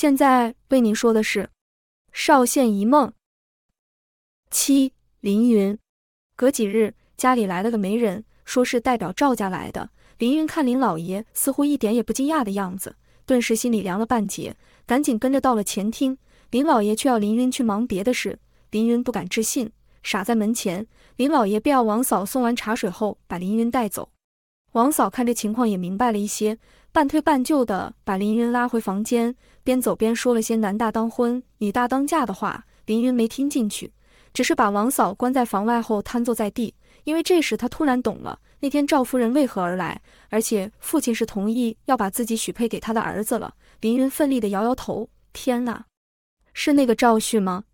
现在为您说的是《少县一梦》七。凌云，隔几日家里来了个媒人，说是代表赵家来的。凌云看林老爷似乎一点也不惊讶的样子，顿时心里凉了半截，赶紧跟着到了前厅。林老爷却要凌云去忙别的事，凌云不敢置信，傻在门前。林老爷便要王嫂送完茶水后把凌云带走。王嫂看这情况也明白了一些，半推半就的把凌云拉回房间，边走边说了些男大当婚、女大当嫁的话。凌云没听进去。只是把王嫂关在房外后瘫坐在地，因为这时他突然懂了那天赵夫人为何而来，而且父亲是同意要把自己许配给他的儿子了。凌云奋力地摇摇头，天哪，是那个赵旭吗？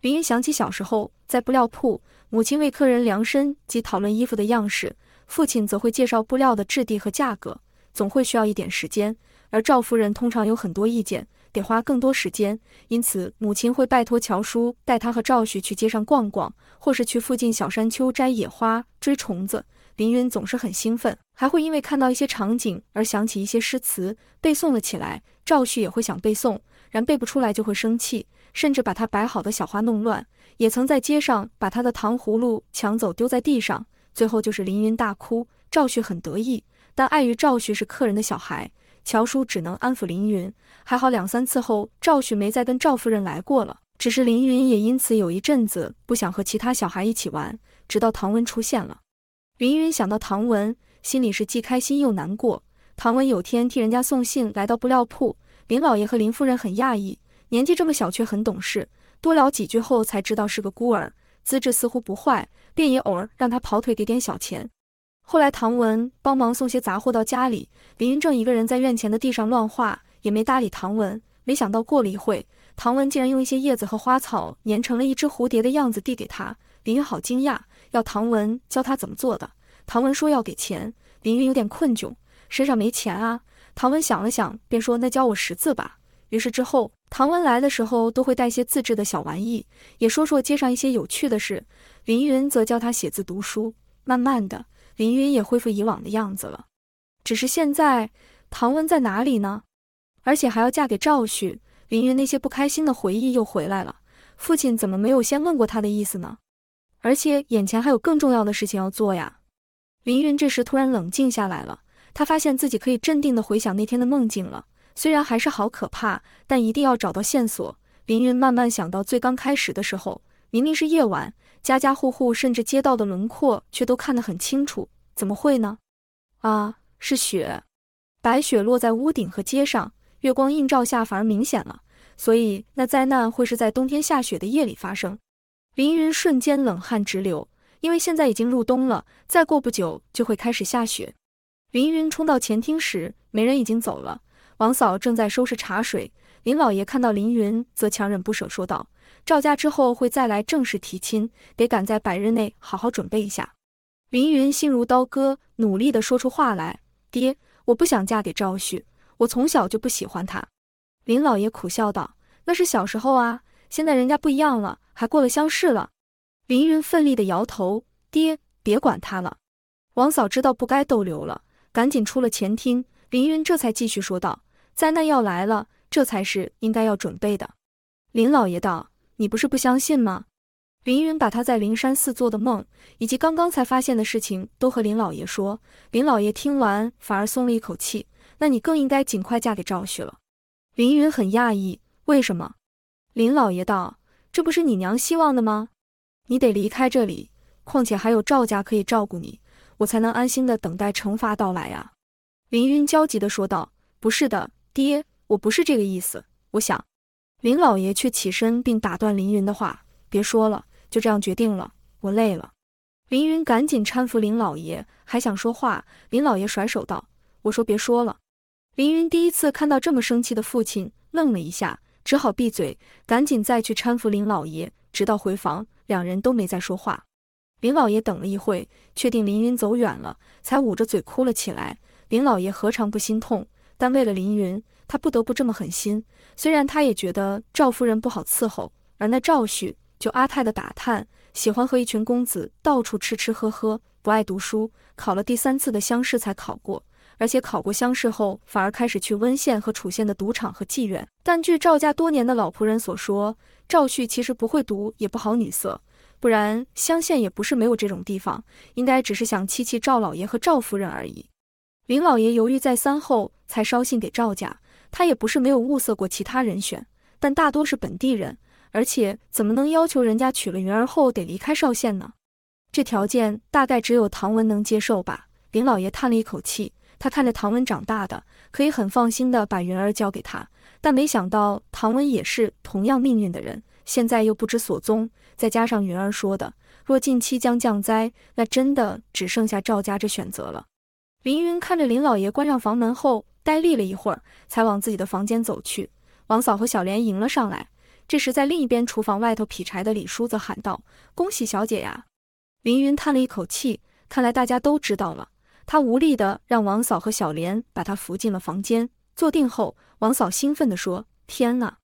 凌云想起小时候在布料铺，母亲为客人量身及讨论衣服的样式，父亲则会介绍布料的质地和价格，总会需要一点时间，而赵夫人通常有很多意见。得花更多时间，因此母亲会拜托乔叔带他和赵旭去街上逛逛，或是去附近小山丘摘野花、追虫子。林云总是很兴奋，还会因为看到一些场景而想起一些诗词，背诵了起来。赵旭也会想背诵，然背不出来就会生气，甚至把他摆好的小花弄乱。也曾在街上把他的糖葫芦抢走丢在地上，最后就是凌云大哭。赵旭很得意，但碍于赵旭是客人的小孩。乔叔只能安抚凌云，还好两三次后，赵旭没再跟赵夫人来过了。只是凌云也因此有一阵子不想和其他小孩一起玩，直到唐文出现了。凌云想到唐文，心里是既开心又难过。唐文有天替人家送信来到布料铺，林老爷和林夫人很讶异，年纪这么小却很懂事。多聊几句后才知道是个孤儿，资质似乎不坏，便也偶尔让他跑腿给点小钱。后来，唐文帮忙送些杂货到家里，林云正一个人在院前的地上乱画，也没搭理唐文。没想到过了一会，唐文竟然用一些叶子和花草粘成了一只蝴蝶的样子递给他。林云好惊讶，要唐文教他怎么做的。唐文说要给钱，林云有点困窘，身上没钱啊。唐文想了想，便说：“那教我识字吧。”于是之后，唐文来的时候都会带些自制的小玩意，也说说街上一些有趣的事。林云则教他写字读书，慢慢的。林云也恢复以往的样子了，只是现在唐文在哪里呢？而且还要嫁给赵旭，林云那些不开心的回忆又回来了。父亲怎么没有先问过他的意思呢？而且眼前还有更重要的事情要做呀。林云这时突然冷静下来了，他发现自己可以镇定地回想那天的梦境了。虽然还是好可怕，但一定要找到线索。林云慢慢想到最刚开始的时候，明明是夜晚。家家户户，甚至街道的轮廓，却都看得很清楚。怎么会呢？啊，是雪，白雪落在屋顶和街上，月光映照下反而明显了。所以，那灾难会是在冬天下雪的夜里发生。凌云瞬间冷汗直流，因为现在已经入冬了，再过不久就会开始下雪。凌云冲到前厅时，媒人已经走了，王嫂正在收拾茶水。林老爷看到林云，则强忍不舍说道。赵家之后会再来正式提亲，得赶在百日内好好准备一下。林云心如刀割，努力地说出话来：“爹，我不想嫁给赵旭，我从小就不喜欢他。”林老爷苦笑道：“那是小时候啊，现在人家不一样了，还过了乡试了。”凌云奋力地摇头：“爹，别管他了。”王嫂知道不该逗留了，赶紧出了前厅。凌云这才继续说道：“灾难要来了，这才是应该要准备的。”林老爷道。你不是不相信吗？林云把他在灵山寺做的梦，以及刚刚才发现的事情都和林老爷说。林老爷听完反而松了一口气。那你更应该尽快嫁给赵旭了。林云很讶异，为什么？林老爷道：“这不是你娘希望的吗？你得离开这里，况且还有赵家可以照顾你，我才能安心的等待惩罚到来啊。”林云焦急地说道：“不是的，爹，我不是这个意思。我想。”林老爷却起身并打断林云的话：“别说了，就这样决定了。我累了。”林云赶紧搀扶林老爷，还想说话，林老爷甩手道：“我说别说了。”林云第一次看到这么生气的父亲，愣了一下，只好闭嘴，赶紧再去搀扶林老爷，直到回房，两人都没再说话。林老爷等了一会，确定林云走远了，才捂着嘴哭了起来。林老爷何尝不心痛？但为了林云。他不得不这么狠心，虽然他也觉得赵夫人不好伺候，而那赵旭就阿泰的打探，喜欢和一群公子到处吃吃喝喝，不爱读书，考了第三次的乡试才考过，而且考过乡试后，反而开始去温县和楚县的赌场和妓院。但据赵家多年的老仆人所说，赵旭其实不会赌，也不好女色，不然乡县也不是没有这种地方，应该只是想气气赵老爷和赵夫人而已。林老爷犹豫再三后，才捎信给赵家。他也不是没有物色过其他人选，但大多是本地人，而且怎么能要求人家娶了云儿后得离开邵县呢？这条件大概只有唐文能接受吧。林老爷叹了一口气。他看着唐文长大的，可以很放心的把云儿交给他，但没想到唐文也是同样命运的人，现在又不知所踪。再加上云儿说的，若近期将降灾，那真的只剩下赵家这选择了。凌云看着林老爷关上房门后，呆立了一会儿，才往自己的房间走去。王嫂和小莲迎了上来。这时，在另一边厨房外头劈柴的李叔则喊道：“恭喜小姐呀！”凌云叹了一口气，看来大家都知道了。他无力地让王嫂和小莲把他扶进了房间。坐定后，王嫂兴奋地说：“天哪，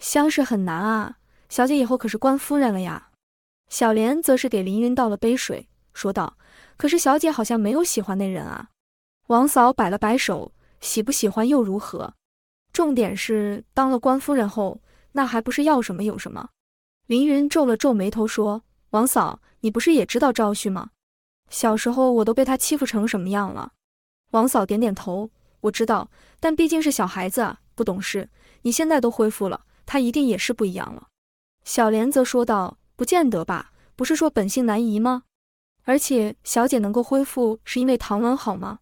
乡试很难啊！小姐以后可是官夫人了呀！”小莲则是给凌云倒了杯水，说道：“可是小姐好像没有喜欢那人啊。”王嫂摆了摆手：“喜不喜欢又如何？重点是当了官夫人后，那还不是要什么有什么？”凌云皱了皱眉头说：“王嫂，你不是也知道赵旭吗？”小时候我都被他欺负成什么样了？王嫂点点头，我知道，但毕竟是小孩子啊，不懂事。你现在都恢复了，他一定也是不一样了。小莲则说道：“不见得吧，不是说本性难移吗？而且小姐能够恢复，是因为唐文好吗？”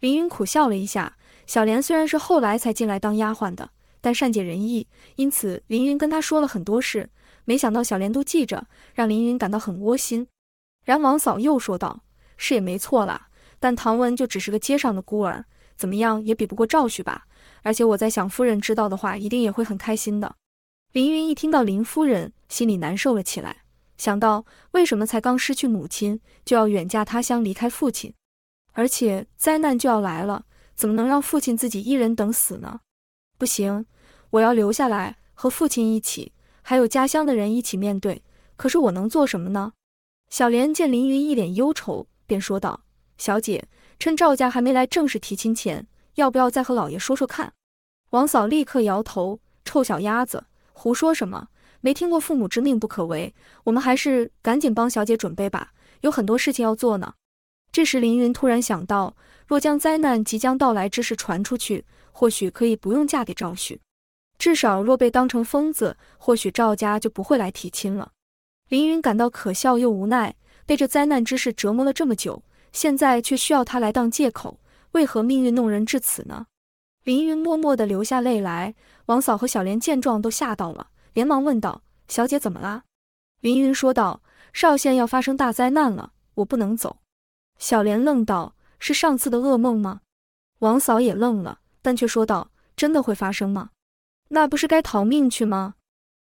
凌云苦笑了一下。小莲虽然是后来才进来当丫鬟的，但善解人意，因此凌云跟她说了很多事，没想到小莲都记着，让凌云感到很窝心。然王嫂又说道：“是也没错啦，但唐文就只是个街上的孤儿，怎么样也比不过赵旭吧。而且我在想，夫人知道的话，一定也会很开心的。”林云一听到林夫人，心里难受了起来，想到为什么才刚失去母亲，就要远嫁他乡，离开父亲，而且灾难就要来了，怎么能让父亲自己一人等死呢？不行，我要留下来和父亲一起，还有家乡的人一起面对。可是我能做什么呢？小莲见凌云一脸忧愁，便说道：“小姐，趁赵家还没来正式提亲前，要不要再和老爷说说看？”王嫂立刻摇头：“臭小鸭子，胡说什么？没听过‘父母之命不可违’？我们还是赶紧帮小姐准备吧，有很多事情要做呢。”这时，凌云突然想到，若将灾难即将到来之事传出去，或许可以不用嫁给赵旭，至少若被当成疯子，或许赵家就不会来提亲了。凌云感到可笑又无奈，被这灾难之事折磨了这么久，现在却需要他来当借口，为何命运弄人至此呢？凌云默默地流下泪来。王嫂和小莲见状都吓到了，连忙问道：“小姐怎么啦？”凌云说道：“邵县要发生大灾难了，我不能走。”小莲愣道：“是上次的噩梦吗？”王嫂也愣了，但却说道：“真的会发生吗？那不是该逃命去吗？”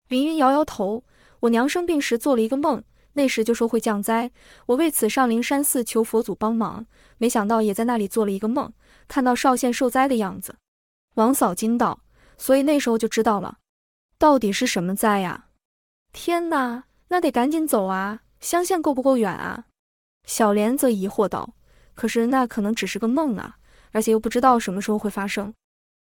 凌云摇摇头。我娘生病时做了一个梦，那时就说会降灾，我为此上灵山寺求佛祖帮忙，没想到也在那里做了一个梦，看到邵县受灾的样子。王嫂惊道：“所以那时候就知道了，到底是什么灾呀？”天哪，那得赶紧走啊！乡县够不够远啊？小莲则疑惑道：“可是那可能只是个梦啊，而且又不知道什么时候会发生。”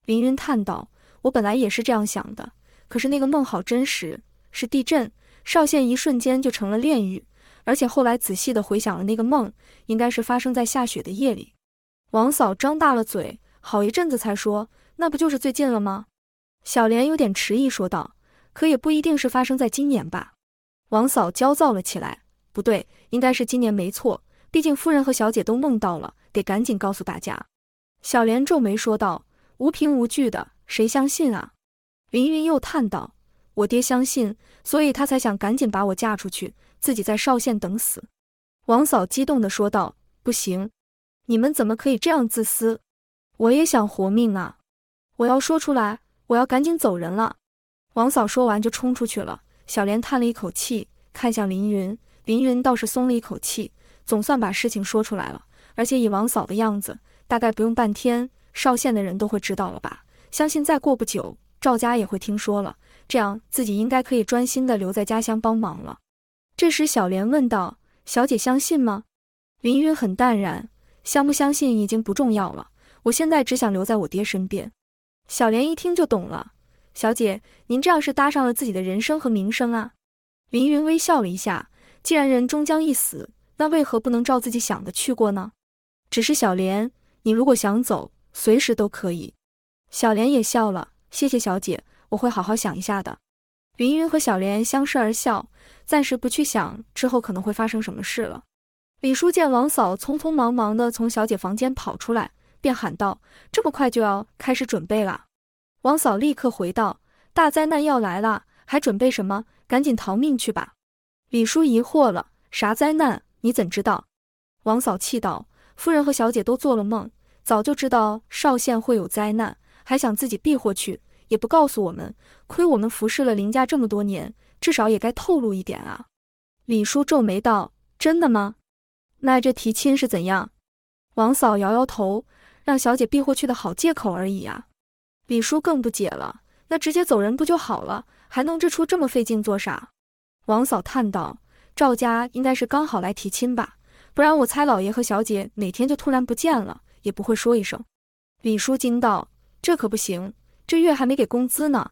凌云叹道：“我本来也是这样想的，可是那个梦好真实，是地震。”邵县一瞬间就成了炼狱，而且后来仔细的回想了那个梦，应该是发生在下雪的夜里。王嫂张大了嘴，好一阵子才说：“那不就是最近了吗？”小莲有点迟疑说道：“可也不一定是发生在今年吧？”王嫂焦躁了起来：“不对，应该是今年没错，毕竟夫人和小姐都梦到了，得赶紧告诉大家。”小莲皱眉说道：“无凭无据的，谁相信啊？”凌云又叹道。我爹相信，所以他才想赶紧把我嫁出去，自己在邵县等死。王嫂激动地说道：“不行，你们怎么可以这样自私？我也想活命啊！我要说出来，我要赶紧走人了。”王嫂说完就冲出去了。小莲叹了一口气，看向凌云，凌云倒是松了一口气，总算把事情说出来了。而且以王嫂的样子，大概不用半天，邵县的人都会知道了吧？相信再过不久，赵家也会听说了。这样自己应该可以专心的留在家乡帮忙了。这时，小莲问道：“小姐相信吗？”凌云很淡然：“相不相信已经不重要了，我现在只想留在我爹身边。小莲一听就懂了，小姐，您这样是搭上了自己的人生和名声啊。凌云微笑了一下，既然人终将一死，那为何不能照自己想的去过呢？只是小莲，你如果想走，随时都可以。小莲也笑了，谢谢小姐，我会好好想一下的。云云和小莲相视而笑，暂时不去想之后可能会发生什么事了。李叔见王嫂匆匆忙忙地从小姐房间跑出来，便喊道：“这么快就要开始准备了？”王嫂立刻回道：“大灾难要来了，还准备什么？赶紧逃命去吧！”李叔疑惑了：“啥灾难？你怎知道？”王嫂气道：“夫人和小姐都做了梦，早就知道邵县会有灾难，还想自己避祸去，也不告诉我们。亏我们服侍了林家这么多年，至少也该透露一点啊！”李叔皱眉道：“真的吗？”那这提亲是怎样？王嫂摇摇头，让小姐避祸去的好借口而已啊。李叔更不解了，那直接走人不就好了？还弄这出这么费劲做啥？王嫂叹道：“赵家应该是刚好来提亲吧，不然我猜老爷和小姐哪天就突然不见了，也不会说一声。”李叔惊道：“这可不行，这月还没给工资呢。”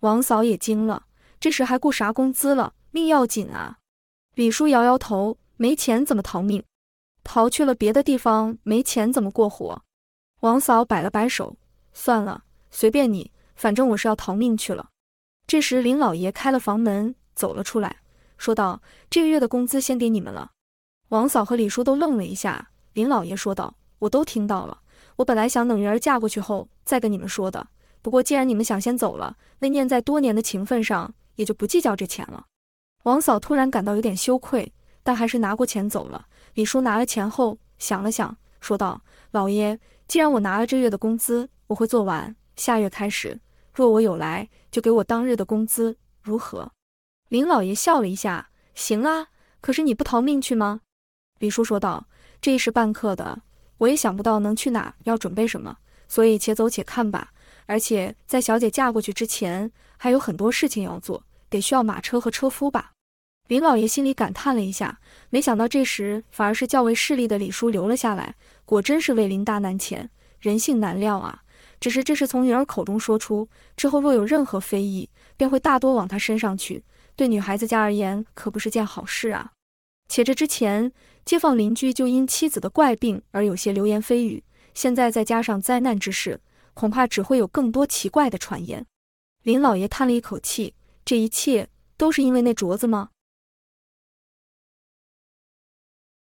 王嫂也惊了，这时还顾啥工资了？命要紧啊！李叔摇摇头。没钱怎么逃命？逃去了别的地方，没钱怎么过活？王嫂摆了摆手，算了，随便你，反正我是要逃命去了。这时林老爷开了房门，走了出来，说道：“这个月的工资先给你们了。”王嫂和李叔都愣了一下。林老爷说道：“我都听到了，我本来想等云儿嫁过去后再跟你们说的。不过既然你们想先走了，那念在多年的情分上，也就不计较这钱了。”王嫂突然感到有点羞愧。但还是拿过钱走了。李叔拿了钱后想了想，说道：“老爷，既然我拿了这月的工资，我会做完。下月开始，若我有来，就给我当日的工资，如何？”林老爷笑了一下：“行啊，可是你不逃命去吗？”李叔说道：“这一时半刻的，我也想不到能去哪，要准备什么，所以且走且看吧。而且在小姐嫁过去之前，还有很多事情要做，得需要马车和车夫吧。”林老爷心里感叹了一下，没想到这时反而是较为势利的李叔留了下来。果真是为林大难前，人性难料啊！只是这是从女儿口中说出，之后若有任何非议，便会大多往他身上去，对女孩子家而言可不是件好事啊。且这之前街坊邻居就因妻子的怪病而有些流言蜚语，现在再加上灾难之事，恐怕只会有更多奇怪的传言。林老爷叹了一口气：这一切都是因为那镯子吗？